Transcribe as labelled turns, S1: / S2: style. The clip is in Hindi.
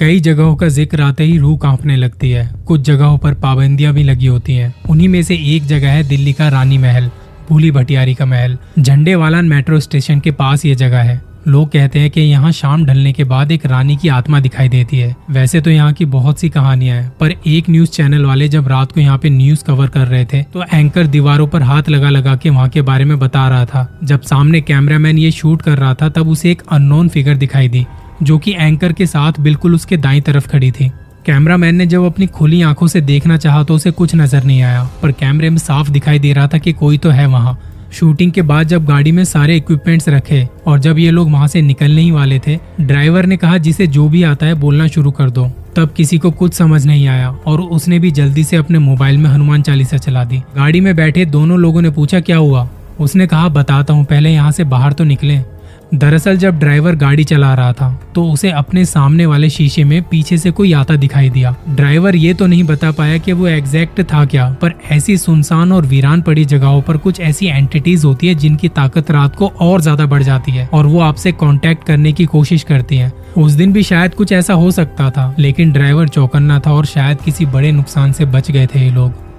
S1: कई जगहों का ज़िक्र आते ही रूह कांपने लगती है। कुछ जगहों पर पाबंदियाँ भी लगी होती हैं। उन्हीं में से एक जगह है दिल्ली का रानी महल, भूली भटियारी का महल। झंडे वाला मेट्रो स्टेशन के पास ये जगह है। लोग कहते हैं कि यहाँ शाम ढलने के बाद एक रानी की आत्मा दिखाई देती है। वैसे तो यहाँ की बहुत सी कहानियाँ हैं, पर एक न्यूज़ चैनल वाले जब रात को यहाँ पे न्यूज़ कवर कर रहे थे तो एंकर दीवारों पर हाथ लगा लगा के वहाँ के बारे में बता रहा था। जब सामने कैमरामैन ये शूट कर रहा था, तब उसे एक अननोन फिगर दिखाई दी। जो कि एंकर के साथ बिल्कुल उसके दाई तरफ़ खड़ी थी। कैमरामैन ने जब अपनी खुली आँखों से देखना चाहा तो उसे कुछ नज़र नहीं आया, पर कैमरे में साफ़ दिखाई दे रहा था कि कोई तो है वहाँ। शूटिंग के बाद जब गाड़ी में सारे इक्विपमेंट्स रखे और जब ये लोग वहाँ से निकलने ही वाले थे ड्राइवर ने कहा, जिसे जो भी आता है, बोलना शुरू कर दो। तब किसी को कुछ समझ नहीं आया और उसने भी जल्दी से अपने मोबाइल में हनुमान चालीसा चला दी। गाड़ी में बैठे दोनों लोगों ने पूछा, क्या हुआ? उसने कहा, बताता हूँ, पहले यहाँ से बाहर तो निकले। दरअसल जब ड्राइवर गाड़ी चला रहा था तो उसे अपने सामने वाले शीशे में पीछे से कोई आता दिखाई दिया। ड्राइवर ये तो नहीं बता पाया कि वो एग्जैक्ट था क्या, पर ऐसी सुनसान और वीरान पड़ी जगहों पर कुछ ऐसी एंटिटीज होती है जिनकी ताकत रात को और ज़्यादा बढ़ जाती है, और वो आपसे कॉन्टेक्ट करने की कोशिश करती है। उस दिन भी शायद कुछ ऐसा हो सकता था, लेकिन ड्राइवर चौकन्ना था और शायद किसी बड़े नुकसान से बच गए थे ये लोग।